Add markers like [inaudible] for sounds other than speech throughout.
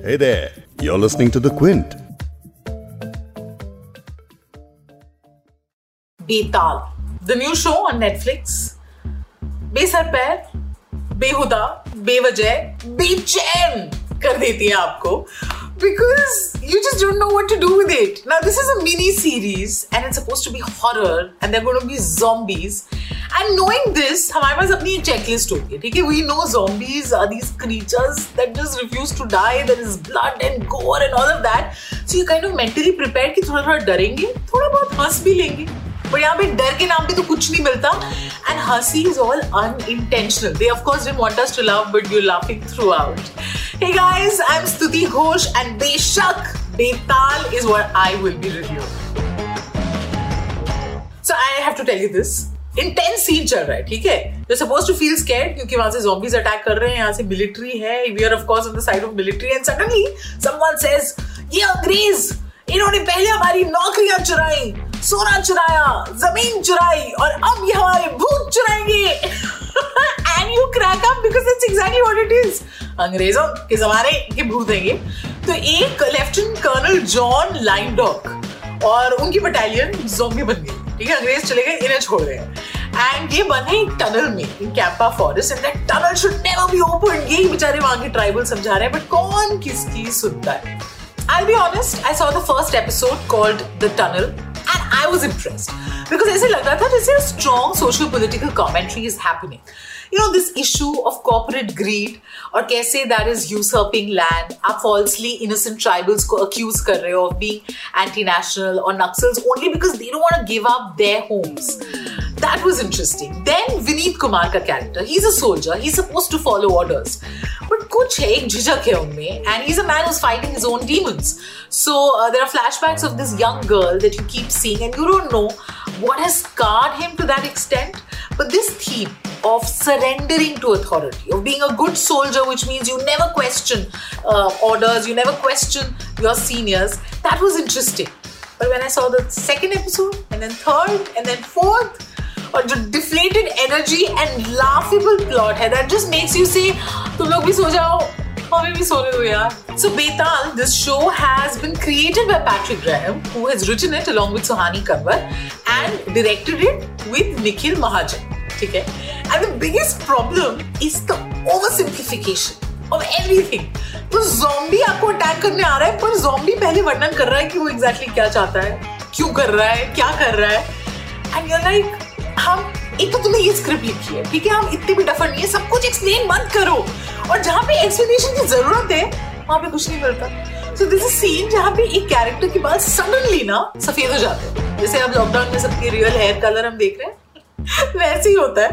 Hey there, you're listening to The Quint. Betaal the new show on Netflix बेसर पैर बेहुदा बेवजह बेचैन कर देती है आपको because you just don't know what to do with it. Now, this is a mini series and it's supposed to be horror and they're going to be zombies. And knowing this, हमारे पास अपनी एक checklist होती है ठीक है? We know zombies are these creatures that just refuse to die. There is blood and gore and all of that. So you kind of mentally prepared कि थोड़ा थोड़ा डरेंगे थोड़ा बहुत हंस भी लेंगे। बट यहाँ पे डर के नाम पे तो कुछ नहीं मिलता। एंड हँसी is all unintentional they of course didn't want us to love but you laughing throughout hey guys I am Stuti Ghosh and बेशक Betaal is what I will be reviewing so I have to tell you this intense scene चल रहा है, ठीक है? You suppose to feel scared क्योंकि वहाँ से zombies attack कर रहे हैं, यहाँ से मिलिट्री है we are of course on the side of military and suddenly someone says ये अंग्रेज़, इन्होंने पहले हमारी नौकरियाँ चुराई, सोना चुराया, ज़मीन चुराई और अब ये हमारे भूत चुराएँगे. And you crack up because it's exactly what it is अंग्रेज़ों के जमाने के भूत हैं ये तो एक लेफ्टिनेंट कर्नल जॉन लाइनडॉक और उनकी बटालियन जोम्बी बन गई। ठीक है अंग्रेज़ चले गए, इन्हें छोड़ रहे हैं एंड ये बने टनल में इन kappa forest and tunnel should never be open ये बेचारे वहाँ के ट्राइबल समझा रहे हैं बट कौन किसकी सुनता है? I be honest I saw the first episode called the tunnel and I was interest because ऐसे लग रहा था जैसे strong social political commentary is happening You know, this issue of corporate greed और कैसे that is usurping land, आप falsely innocent tribals को accuse कर रहे हो of being anti-national or Naxals only because they don't want to give up their homes. That was interesting. Then Vineet Kumar का character, he's a soldier, he's supposed to follow orders. But कुछ है एक झिझक है उनमें and he's a man who's fighting his own demons. So uh, there are flashbacks of this young girl that you keep seeing and you don't know what has scarred him to that extent. But this theme of surrendering to authority, of being a good soldier, which means you never question uh, orders, you never question your seniors, that was interesting. But when I saw the second episode, and then third, and then fourth, और जो deflated energy and laughable plot है that just makes you say तुम लोग भी सो जाओ हमें भी सोने दो यार। So Betaal this show has been created by Patrick Graham who has written it along with Suhani Kanwar and directed it with Nikhil Mahajan ठीक है? And the biggest problem is the over simplification of everything तो zombie आपको attack करने आ रहा है, पर zombie पहले वर्णन कर रहा है कि वो एग्जैक्टली exactly क्या चाहता है, क्यों कर रहा है, क्या कर रहा है? एंड यूर लाइक हम एक तो तुम्हें ये स्क्रिप्ट लिखी है, ठीक है? हम इतने भी डफर नहीं है, सब कुछ एक्सप्लेन मत करो। और जहाँ पे एक्सप्लेनेशन की ज़रूरत है, वहाँ पे कुछ नहीं मिलता। सो दिस इज़ सीन जहाँ पे एक कैरेक्टर के बाल सडनली ना सफ़ेद हो जाते हैं। जैसे अब लॉकडाउन में सबके रियल हेयर कलर हम देख रहे हैं, [laughs] वैसे ही होता है।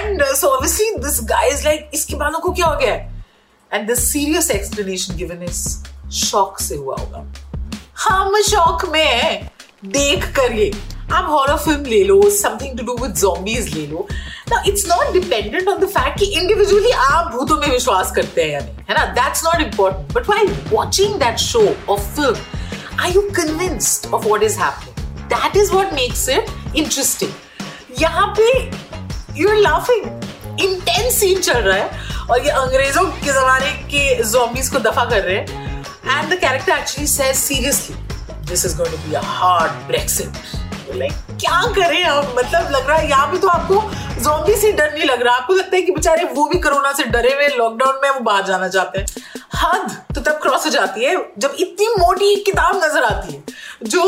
And so obviously this guy like इसके बालों को क्या हो गया है? And the serious explanation given is shock से हुआ होगा। हम शॉक में देख कर ये। आप हॉरर फ़िल्म ले लो something to do with zombies ले लो। ना it's not dependent on the fact कि इंडिविजुअली आप भूतों में विश्वास करते हैं या नहीं, है ना? That's not important but why watching that show of film are you convinced of what is happening that is what makes it interesting यहाँ पे you are laughing intense scene चल रहा है और ये अंग्रेज़ों के जमाने के zombies को दफ़ा कर रहे हैं। And the character actually says seriously this is going to be a hard Brexit like क्या करें हम मतलब लग रहा है, यहाँ पे तो आपको जोम्बी से डर नहीं लग रहा। आपको लगता है कि बेचारे वो भी कोरोना से डरे हुए लॉकडाउन में, वो बाहर जाना चाहते हैं। हद तो तब क्रॉस हो जाती है, जब इतनी मोटी किताब नज़र आती है, जो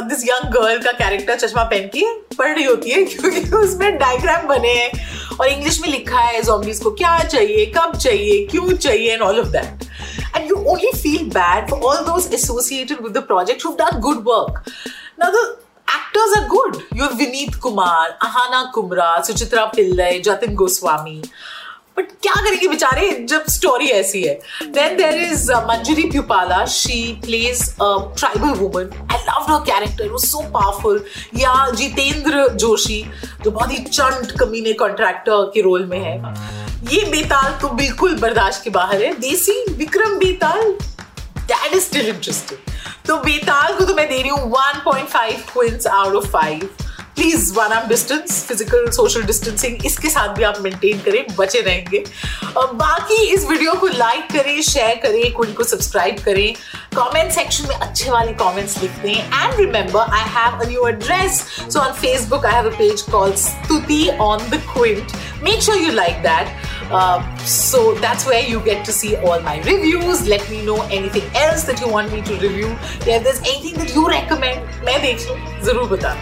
दिस यंग गर्ल का कैरेक्टर चश्मा पहन के पढ़ रही होती है, [laughs] क्योंकि उसमें डायग्राम बने हैं और इंग्लिश में लिखा है zombies को, क्या चाहिए? कब चाहिए? क्यों चाहिए? And all of that and you only feel bad for all those associated with the project who've done good work. Now, the actors are good. You have Vineet Kumar, Ahana Kumra, Suchitra Pillai, Jatin Goswami. But क्या करेंगे बेचारे जब story ऐसी है then there is Manjiri Pupala she plays tribal woman I love her character वो so powerful या जितेंद्र जोशी जो बहुत ही चंट कमीने कॉन्ट्रैक्टर के रोल में है ये बेताल तो बिल्कुल बर्दाश्त के बाहर है desi Vikram Betaal that is still interesting तो बेताल को तो मैं दे रही हूँ 1.5 quints out of 5 please one arm distance physical social distancing इसके साथ भी आप मेंटेन करें, बचे रहेंगे। बाकी इस वीडियो को लाइक करें शेयर करें कोई को सब्सक्राइब करें। कमेंट सेक्शन में अच्छे वाले कमेंट्स लिख दें and remember I have a new address so on Facebook I have a page called Stuti on the Quint make sure you like that. uh, so that's where you get to see all my reviews let me know anything else that you want me to review if there's anything that you recommend मैं देख लूँ जरूर बता